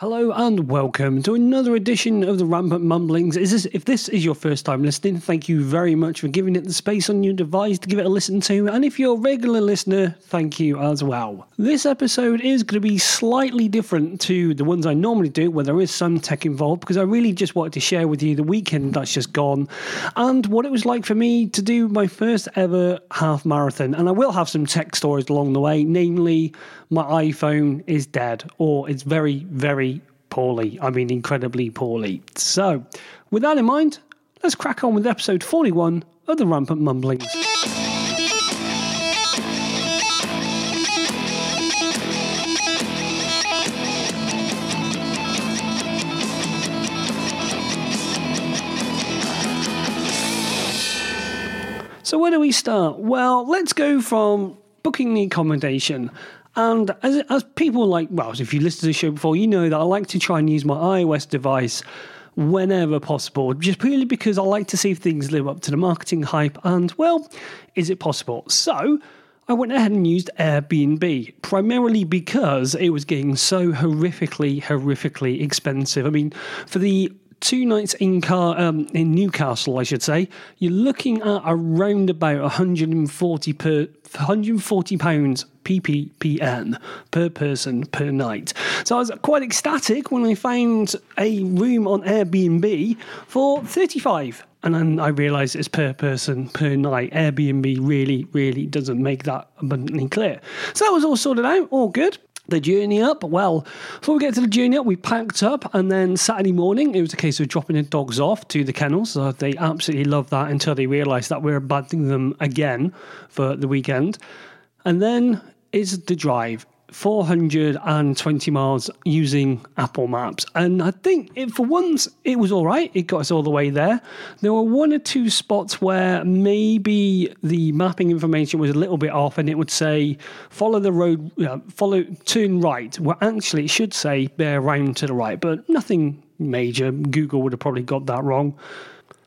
Hello and welcome to another edition of the Rampant Mumblings. Is this, if this is your first time listening, thank you very much for giving it the space on your device to give it a listen to. And if you're a regular listener, thank you as well. This episode is going to be slightly different to the ones I normally do, where there is some tech involved, because I really just wanted to share with you the weekend that's just gone and what it was like for me to do my first ever half marathon. And I will have some tech stories along the way, namely, my iPhone is dead, or it's very, very poorly. I mean, incredibly poorly. So, with that in mind, let's crack on with episode 41 of the Rampant Mumblings. So, where do we start? Well, let's go from booking the accommodation. And as, as people like, well, if you listened to the show before, you know that I like to try and use my iOS device whenever possible, just purely because I like to see if things live up to the marketing hype. And, well, is it possible? So, I went ahead and used Airbnb, primarily because it was getting so horrifically, horrifically expensive. I mean, for the two nights in car um, in Newcastle, I should say, you're looking at around about 140 per 140 pounds PPPN per person per night. So I was quite ecstatic when I found a room on Airbnb for 35 and then I realised it's per person per night. Airbnb really, really doesn't make that abundantly clear. So that was all sorted out, all good the journey up. Well, before we get to the journey up, we packed up, and then Saturday morning, it was a case of dropping the dogs off to the kennels. So they absolutely loved that until they realised that we we're abandoning them again for the weekend. And then is the drive. 420 miles using Apple Maps. And I think it, for once it was all right. It got us all the way there. There were one or two spots where maybe the mapping information was a little bit off and it would say follow the road, follow, turn right. Well, actually, it should say bear round to the right, but nothing major. Google would have probably got that wrong.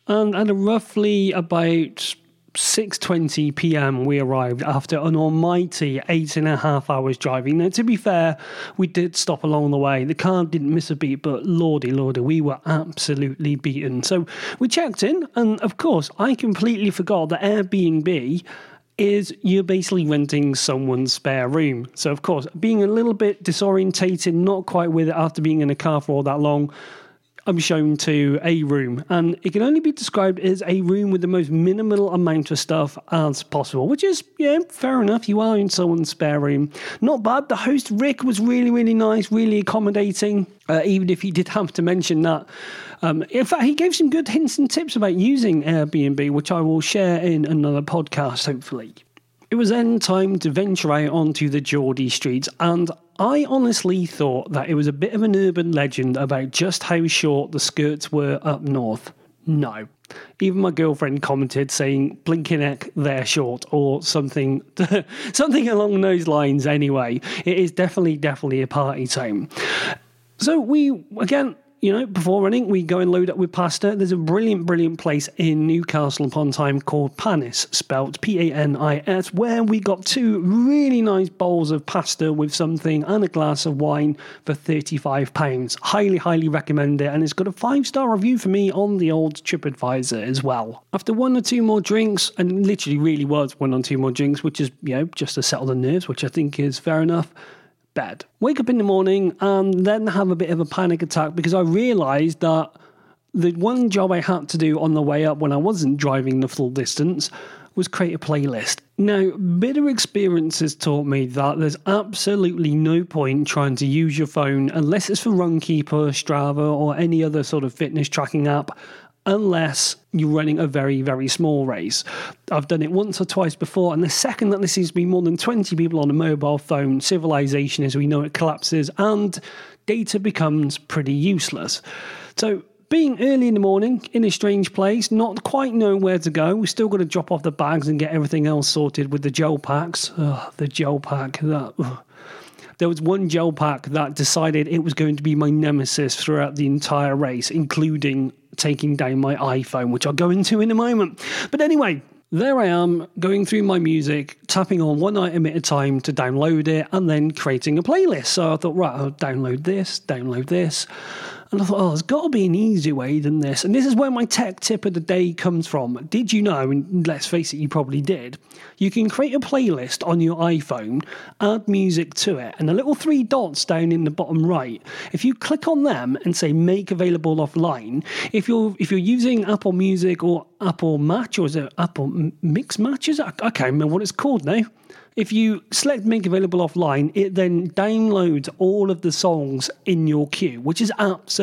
And at roughly about 6:20 p.m. we arrived after an almighty eight and a half hours driving. Now, to be fair, we did stop along the way. The car didn't miss a beat, but lordy, lordy, we were absolutely beaten. So we checked in, and of course, I completely forgot that Airbnb is you're basically renting someone's spare room. So, of course, being a little bit disorientated, not quite with it after being in a car for all that long I'm shown to a room, and it can only be described as a room with the most minimal amount of stuff as possible, which is, yeah, fair enough. You are in someone's spare room. Not bad. The host, Rick, was really, really nice, really accommodating, uh, even if he did have to mention that. Um, in fact, he gave some good hints and tips about using Airbnb, which I will share in another podcast, hopefully. It was then time to venture out onto the Geordie streets, and I honestly thought that it was a bit of an urban legend about just how short the skirts were up north. No. Even my girlfriend commented saying blinking heck they're short or something something along those lines anyway. It is definitely definitely a party time. So we again you know, before running, we go and load up with pasta. There's a brilliant, brilliant place in Newcastle upon Tyne called Panis, spelt P A N I S, where we got two really nice bowls of pasta with something and a glass of wine for £35. Highly, highly recommend it. And it's got a five star review for me on the old TripAdvisor as well. After one or two more drinks, and literally really was one or two more drinks, which is, you know, just to settle the nerves, which I think is fair enough bed. Wake up in the morning and then have a bit of a panic attack because I realised that the one job I had to do on the way up when I wasn't driving the full distance was create a playlist. Now, bitter experiences taught me that there's absolutely no point trying to use your phone unless it's for Runkeeper, Strava, or any other sort of fitness tracking app unless you're running a very, very small race. I've done it once or twice before, and the second that there seems to be more than 20 people on a mobile phone, civilization as we know it collapses and data becomes pretty useless. So, being early in the morning in a strange place, not quite knowing where to go, we still got to drop off the bags and get everything else sorted with the gel packs. The gel pack, that. There was one gel pack that decided it was going to be my nemesis throughout the entire race, including taking down my iPhone, which I'll go into in a moment. But anyway, there I am going through my music, tapping on one item at a time to download it, and then creating a playlist. So I thought, right, I'll download this, download this. And I thought, oh, there's got to be an easier way than this. And this is where my tech tip of the day comes from. Did you know, and let's face it, you probably did, you can create a playlist on your iPhone, add music to it, and the little three dots down in the bottom right, if you click on them and say make available offline, if you're if you're using Apple Music or Apple Match, or is it Apple Mix Matches? I, I can't remember what it's called now. If you select make available offline, it then downloads all of the songs in your queue, which is absolutely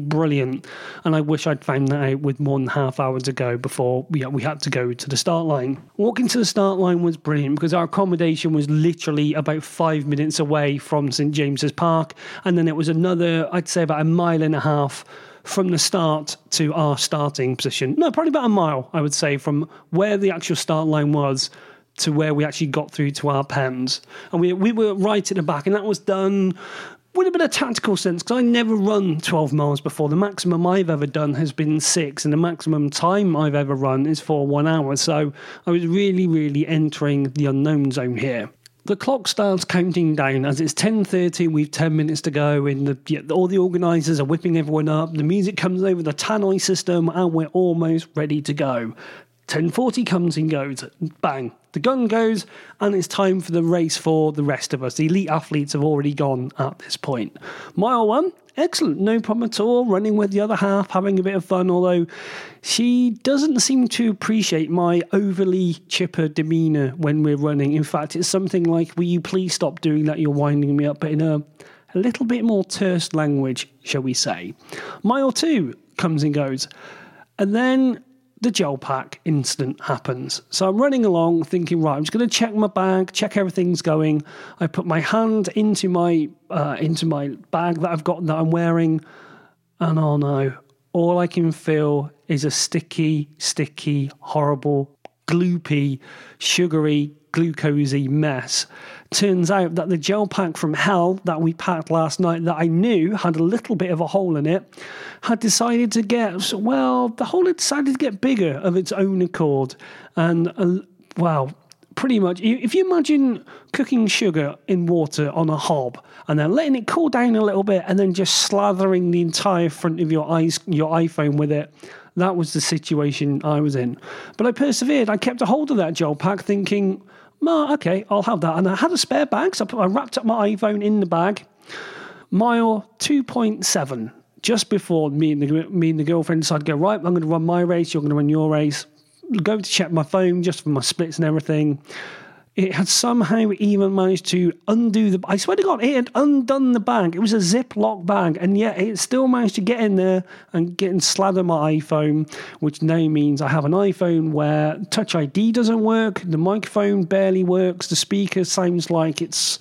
brilliant. And I wish I'd found that out with more than half hours ago before we, we had to go to the start line. Walking to the start line was brilliant because our accommodation was literally about five minutes away from St James's Park. And then it was another, I'd say about a mile and a half from the start to our starting position. No, probably about a mile, I would say, from where the actual start line was to where we actually got through to our pens. And we, we were right at the back, and that was done with a bit of tactical sense because I never run 12 miles before. The maximum I've ever done has been six, and the maximum time I've ever run is for one hour. So I was really, really entering the unknown zone here. The clock starts counting down as it's 10.30, we've 10 minutes to go, and the, all the organisers are whipping everyone up. The music comes over the tannoy system, and we're almost ready to go. 1040 comes and goes. Bang. The gun goes, and it's time for the race for the rest of us. The elite athletes have already gone at this point. Mile one, excellent, no problem at all. Running with the other half, having a bit of fun, although she doesn't seem to appreciate my overly chipper demeanour when we're running. In fact, it's something like, Will you please stop doing that? You're winding me up, but in a, a little bit more terse language, shall we say. Mile two comes and goes. And then the gel pack incident happens. So I'm running along thinking, right, I'm just going to check my bag, check everything's going. I put my hand into my uh, into my bag that I've got that I'm wearing, and oh no, all I can feel is a sticky, sticky, horrible, gloopy, sugary, glucosey mess. Turns out that the gel pack from hell that we packed last night, that I knew had a little bit of a hole in it, had decided to get, well, the hole had decided to get bigger of its own accord. And, uh, pretty much, if you imagine cooking sugar in water on a hob and then letting it cool down a little bit and then just slathering the entire front of your eyes, your iPhone with it, that was the situation I was in. But I persevered. I kept a hold of that gel pack, thinking, Ma, okay, I'll have that. And I had a spare bag, so I wrapped up my iPhone in the bag. Mile 2.7, just before me and the, me and the girlfriend decided to go, right, I'm going to run my race, you're going to run your race. Go to check my phone just for my splits and everything it had somehow even managed to undo the. I swear to God, it had undone the bag. It was a Ziploc bag, and yet it still managed to get in there and get and slather my iPhone, which now means I have an iPhone where Touch ID doesn't work, the microphone barely works, the speaker sounds like it's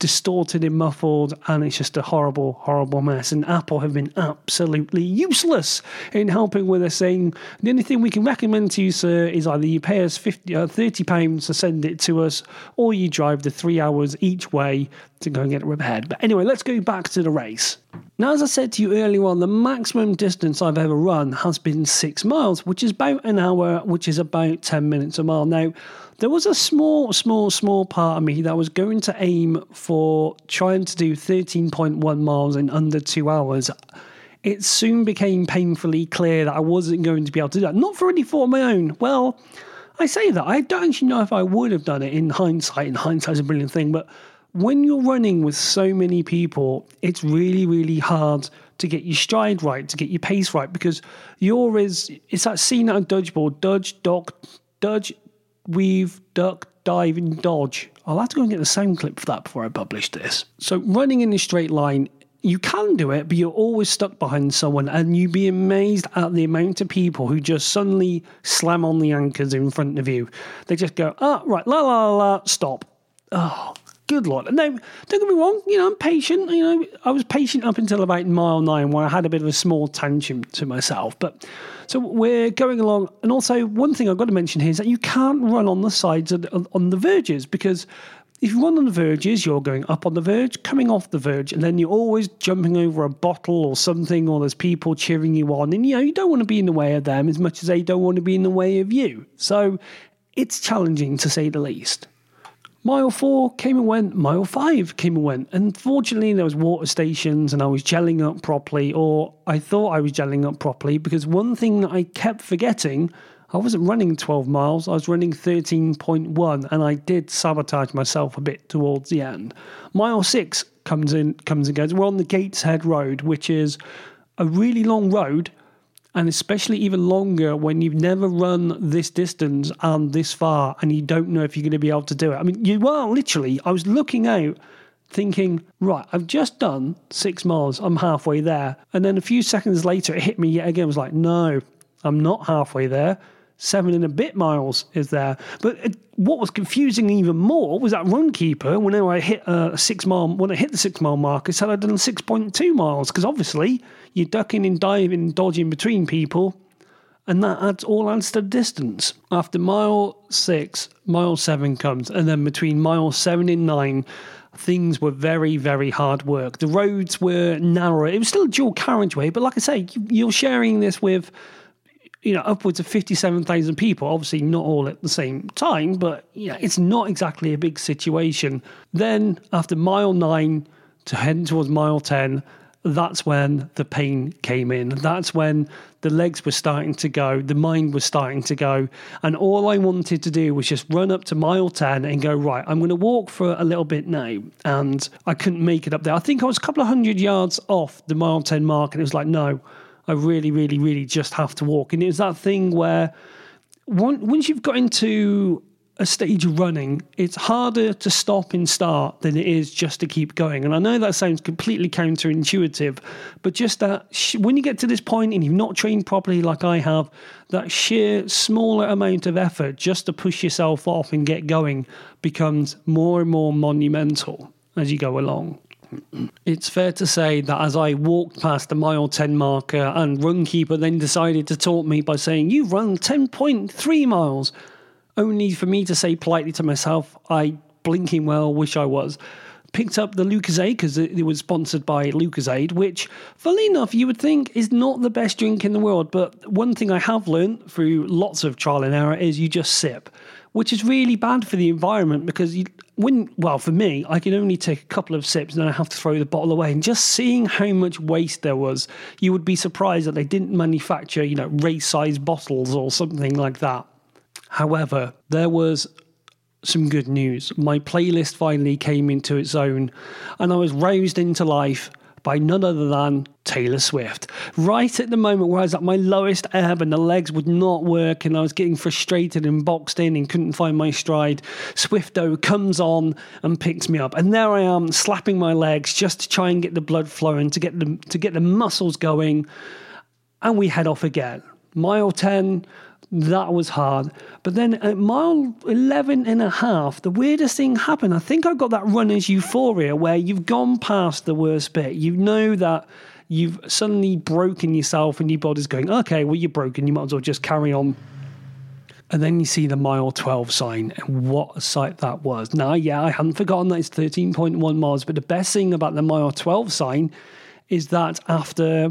distorted and muffled, and it's just a horrible, horrible mess. And Apple have been absolutely useless in helping with this saying the only thing we can recommend to you, sir, is either you pay us 50, uh, 30 pounds to send it to us, or you drive the three hours each way to go and get it repaired. But anyway, let's go back to the race. Now, as I said to you earlier on, the maximum distance I've ever run has been six miles, which is about an hour, which is about 10 minutes a mile. Now, there was a small, small, small part of me that was going to aim for trying to do 13.1 miles in under two hours. It soon became painfully clear that I wasn't going to be able to do that. Not for any fault of my own. Well, I say that. I don't actually know if I would have done it in hindsight, and hindsight's a brilliant thing, but when you're running with so many people, it's really, really hard to get your stride right, to get your pace right, because you're is it's that scene out of dodgeball, dodge, duck, dodge, weave, duck, dive, and dodge. I'll have to go and get the sound clip for that before I publish this. So running in a straight line, you can do it, but you're always stuck behind someone, and you'd be amazed at the amount of people who just suddenly slam on the anchors in front of you. They just go, ah, right, la la la, stop. Oh, good lord. No, don't get me wrong, you know, I'm patient. You know, I was patient up until about mile nine where I had a bit of a small tangent to myself. But so we're going along. And also, one thing I've got to mention here is that you can't run on the sides of, on the verges because if you run on the verges, you're going up on the verge, coming off the verge, and then you're always jumping over a bottle or something, or there's people cheering you on. And you know, you don't want to be in the way of them as much as they don't want to be in the way of you. So it's challenging to say the least. Mile four came and went, mile five came and went. Unfortunately, there was water stations and I was gelling up properly, or I thought I was gelling up properly, because one thing that I kept forgetting, I wasn't running 12 miles, I was running 13.1, and I did sabotage myself a bit towards the end. Mile six comes in, comes and goes. We're on the Gateshead Road, which is a really long road, and especially even longer when you've never run this distance and this far and you don't know if you're going to be able to do it. I mean, you are literally, I was looking out thinking, right, I've just done six miles, I'm halfway there. And then a few seconds later, it hit me yet again. I was like, no, I'm not halfway there seven and a bit miles is there. But what was confusing even more was that runkeeper, whenever I hit a six mile, when I hit the six mile mark, it said I'd done 6.2 miles because obviously you're ducking and diving, and dodging between people, and that adds all adds to the distance. After mile six, mile seven comes, and then between mile seven and nine, things were very, very hard work. The roads were narrow. It was still a dual carriageway, but like I say, you're sharing this with you know, upwards of 57,000 people, obviously not all at the same time, but yeah, it's not exactly a big situation. Then after mile nine to heading towards mile 10, that's when the pain came in. That's when the legs were starting to go, the mind was starting to go. And all I wanted to do was just run up to mile 10 and go, right, I'm going to walk for a little bit now. And I couldn't make it up there. I think I was a couple of hundred yards off the mile 10 mark, and it was like, no, I really, really, really just have to walk. And it was that thing where once you've got into a stage of running, it's harder to stop and start than it is just to keep going. And I know that sounds completely counterintuitive, but just that sh- when you get to this point and you've not trained properly like I have, that sheer smaller amount of effort just to push yourself off and get going becomes more and more monumental as you go along. It's fair to say that as I walked past the mile 10 marker and Runkeeper then decided to taunt me by saying, You've run 10.3 miles, only for me to say politely to myself, I blinking well wish I was. Picked up the Lucozade because it was sponsored by Lucozade, which, funnily enough, you would think is not the best drink in the world. But one thing I have learned through lots of trial and error is you just sip which is really bad for the environment because you, when well for me I can only take a couple of sips and then I have to throw the bottle away. And just seeing how much waste there was you would be surprised that they didn't manufacture you know race size bottles or something like that. However there was some good news. My playlist finally came into its own and I was roused into life by none other than Taylor Swift. Right at the moment where I was at my lowest ebb and the legs would not work and I was getting frustrated and boxed in and couldn't find my stride, Swifto comes on and picks me up. And there I am slapping my legs just to try and get the blood flowing, to get the, to get the muscles going. And we head off again. Mile 10, that was hard. But then at mile 11 and a half, the weirdest thing happened. I think I got that runner's euphoria where you've gone past the worst bit. You know that you've suddenly broken yourself and your body's going, okay, well, you're broken. You might as well just carry on. And then you see the mile 12 sign, and what a sight that was. Now, yeah, I hadn't forgotten that it's 13.1 miles, but the best thing about the mile 12 sign is that after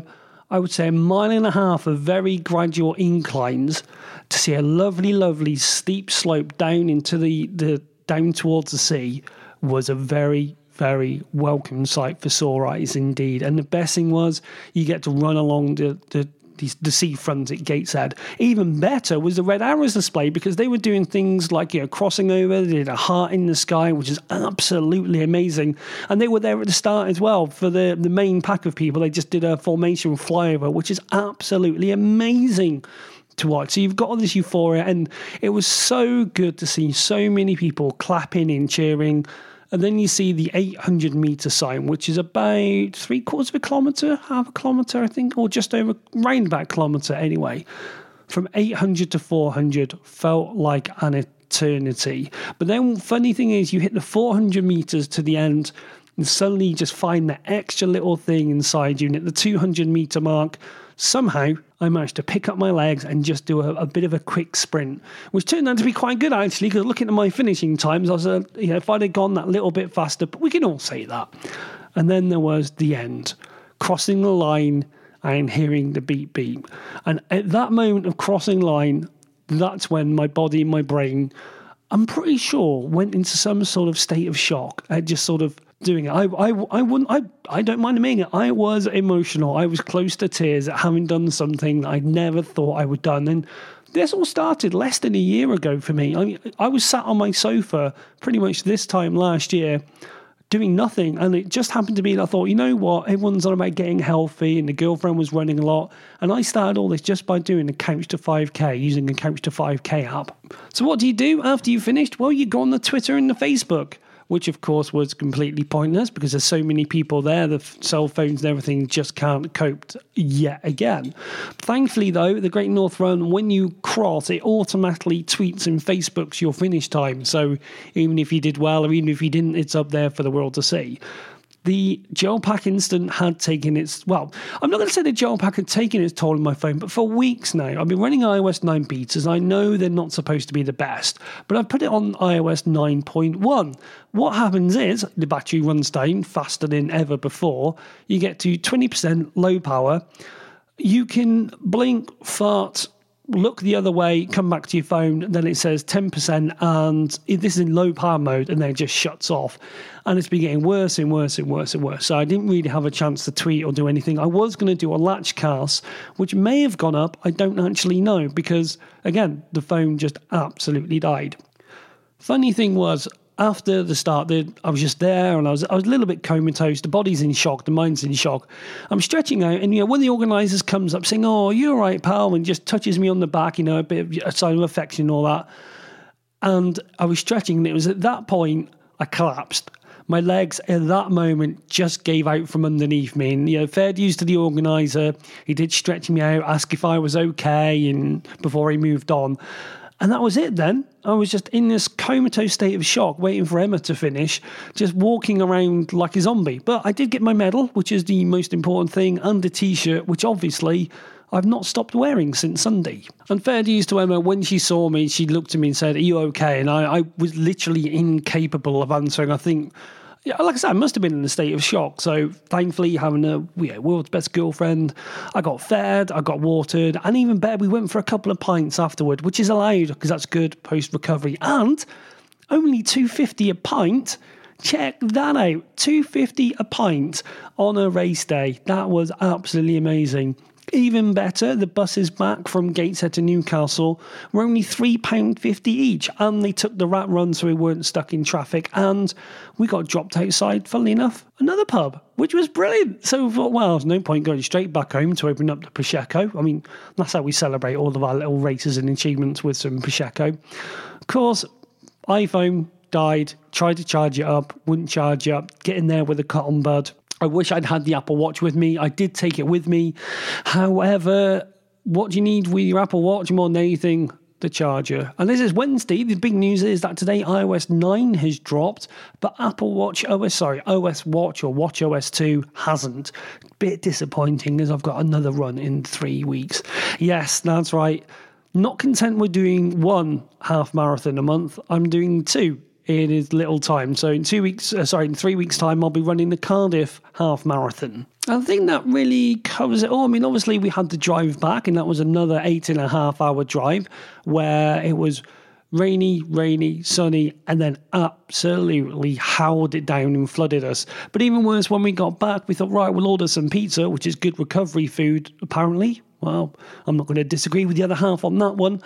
I would say a mile and a half of very gradual inclines to see a lovely, lovely steep slope down into the, the down towards the sea was a very, very welcome sight for sore eyes indeed. And the best thing was you get to run along the, the the, the seafront at Gateshead. Even better was the Red Arrows display because they were doing things like you know crossing over. They did a heart in the sky, which is absolutely amazing, and they were there at the start as well for the the main pack of people. They just did a formation flyover, which is absolutely amazing to watch. So you've got all this euphoria, and it was so good to see so many people clapping and cheering. And then you see the 800 meter sign, which is about three quarters of a kilometer, half a kilometer, I think, or just over, round about kilometer anyway. From 800 to 400 felt like an eternity. But then, funny thing is, you hit the 400 meters to the end, and suddenly you just find that extra little thing inside you. And at the 200 meter mark, somehow I managed to pick up my legs and just do a, a bit of a quick sprint, which turned out to be quite good actually. Because looking at my finishing times, I was, uh, you know, if I'd have gone that little bit faster, but we can all say that. And then there was the end, crossing the line and hearing the beep beep. And at that moment of crossing line, that's when my body and my brain, I'm pretty sure, went into some sort of state of shock at just sort of doing it. I, I, I wouldn't, I, I don't mind admitting it. I was emotional. I was close to tears at having done something that I never thought I would done. And this all started less than a year ago for me. I, mean, I was sat on my sofa pretty much this time last year doing nothing. And it just happened to be that I thought, you know what, everyone's on about getting healthy, and the girlfriend was running a lot. And I started all this just by doing a Couch to 5K, using a Couch to 5K app. So, what do you do after you've finished? Well, you go on the Twitter and the Facebook which of course was completely pointless because there's so many people there, the cell phones and everything just can't cope yet again. Thankfully, though, the Great North Run, when you cross, it automatically tweets and Facebooks your finish time. So even if you did well or even if you didn't, it's up there for the world to see the gel pack instant had taken its well i'm not going to say the gel pack had taken its toll on my phone but for weeks now i've been running ios 9 betas. I know they're not supposed to be the best but i've put it on ios 9.1 what happens is the battery runs down faster than ever before. You get to 20% low power. You can blink fart look the other way, come back to your phone, then it says 10%, and this is in low power mode, and then it just shuts off. And it's been getting worse and worse and worse and worse. So I didn't really have a chance to tweet or do anything. I was going to do a latch cast, which may have gone up. I don't actually know because, again, the phone just absolutely died. Funny thing was, after the start, the, I was just there and I was I was a little bit comatose. The body's in shock, the mind's in shock. I'm stretching out, and you know when the organisers comes up saying, "Oh, you're right, pal," and just touches me on the back, you know, a bit of a sign of affection and all that. And I was stretching, and it was at that point I collapsed. My legs at that moment just gave out from underneath me. And, you know, fair dues to the organiser. He did stretch me out, ask if I was okay, and before he moved on. And that was it then. I was just in this comatose state of shock, waiting for Emma to finish, just walking around like a zombie. But I did get my medal, which is the most important thing, and a t shirt, which obviously I've not stopped wearing since Sunday. And fair dues to Emma, when she saw me, she looked at me and said, Are you okay? And I, I was literally incapable of answering. I think yeah, like I said, I must have been in a state of shock. So thankfully, having a yeah, world's best girlfriend, I got fed, I got watered, and even better, we went for a couple of pints afterward, which is allowed because that's good post recovery. And only two fifty a pint. Check that out, two fifty a pint on a race day. That was absolutely amazing. Even better, the buses back from Gateshead to Newcastle were only £3.50 each, and they took the rat run so we weren't stuck in traffic. And we got dropped outside, funnily enough, another pub, which was brilliant. So we thought, well, there's no point going straight back home to open up the Prosecco. I mean, that's how we celebrate all of our little races and achievements with some Prosecco. Of course, iPhone died, tried to charge it up, wouldn't charge up, get in there with a cotton bud. I wish I'd had the Apple Watch with me. I did take it with me. However, what do you need with your Apple Watch more than anything? The charger. And this is Wednesday. The big news is that today iOS 9 has dropped, but Apple Watch OS, sorry, OS Watch or Watch OS 2 hasn't. Bit disappointing as I've got another run in three weeks. Yes, that's right. Not content with doing one half marathon a month, I'm doing two in his little time. So in two weeks, uh, sorry, in three weeks' time, I'll be running the Cardiff Half Marathon. I think that really covers it all. I mean, obviously we had to drive back, and that was another eight and a half hour drive where it was rainy, rainy, sunny, and then absolutely howled it down and flooded us. But even worse, when we got back, we thought, right, we'll order some pizza, which is good recovery food, apparently. Well, I'm not going to disagree with the other half on that one.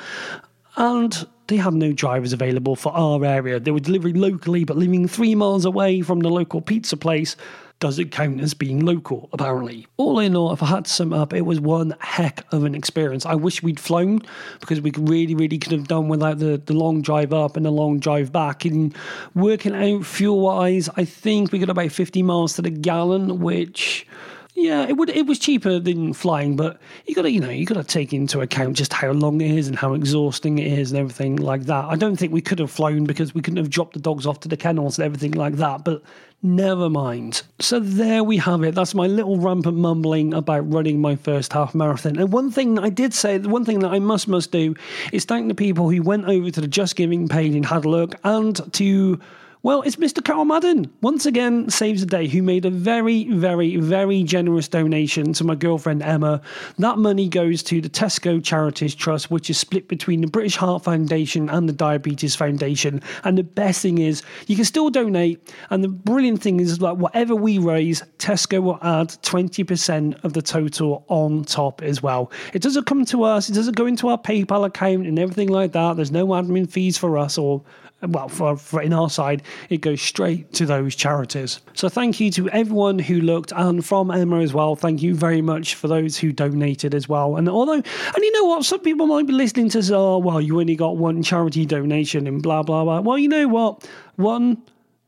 And they had no drivers available for our area. They were delivering locally, but living three miles away from the local pizza place doesn't count as being local, apparently. All in all, if I had to sum up, it was one heck of an experience. I wish we'd flown because we really, really could have done without the, the long drive up and the long drive back. And working out fuel wise, I think we got about 50 miles to the gallon, which yeah, it would. It was cheaper than flying, but you got to, you know, you got to take into account just how long it is and how exhausting it is and everything like that. I don't think we could have flown because we couldn't have dropped the dogs off to the kennels and everything like that. But never mind. So there we have it. That's my little rampant mumbling about running my first half marathon. And one thing that I did say, the one thing that I must must do is thank the people who went over to the Just Giving page and had a look, and to Well, it's Mr. Carl Madden, once again, saves the day, who made a very, very, very generous donation to my girlfriend Emma. That money goes to the Tesco Charities Trust, which is split between the British Heart Foundation and the Diabetes Foundation. And the best thing is, you can still donate. And the brilliant thing is, like, whatever we raise, Tesco will add 20% of the total on top as well. It doesn't come to us, it doesn't go into our PayPal account and everything like that. There's no admin fees for us or well, for, for, in our side, it goes straight to those charities. So thank you to everyone who looked, and from Emma as well. Thank you very much for those who donated as well. And although, and you know what, some people might be listening to oh, well, you only got one charity donation and blah blah blah. Well, you know what, one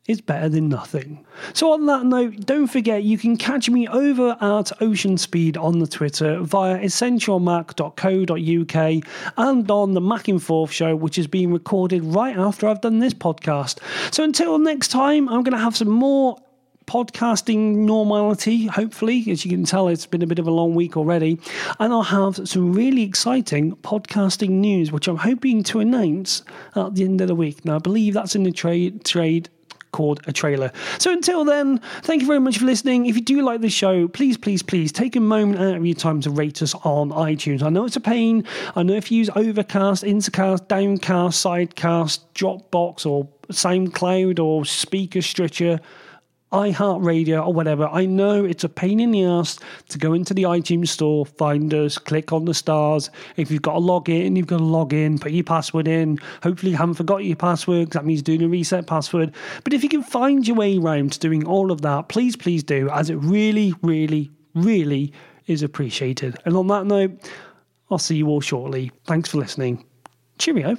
is better than nothing. So, on that note, don't forget you can catch me over at Ocean Speed on the Twitter via essentialmac.co.uk and on the Mac in Forth show, which is being recorded right after I've done this podcast. So, until next time, I'm going to have some more podcasting normality, hopefully. As you can tell, it's been a bit of a long week already. And I'll have some really exciting podcasting news, which I'm hoping to announce at the end of the week. Now, I believe that's in the trade trade called a trailer. So until then, thank you very much for listening. If you do like the show, please, please, please take a moment out of your time to rate us on iTunes. I know it's a pain. I know if you use Overcast, Instacast, Downcast, Sidecast, Dropbox, or SoundCloud, or Spreaker Stitcher iHeartRadio or whatever. I know it's a pain in the ass to go into the iTunes store, find us, click on the stars. If you've got to log in, you've got to log in, put your password in. Hopefully, you haven't forgot your password because that means doing a reset password. But if you can find your way around to doing all of that, please, please do, as it really, really, really is appreciated. And on that note, I'll see you all shortly. Thanks for listening. Cheerio.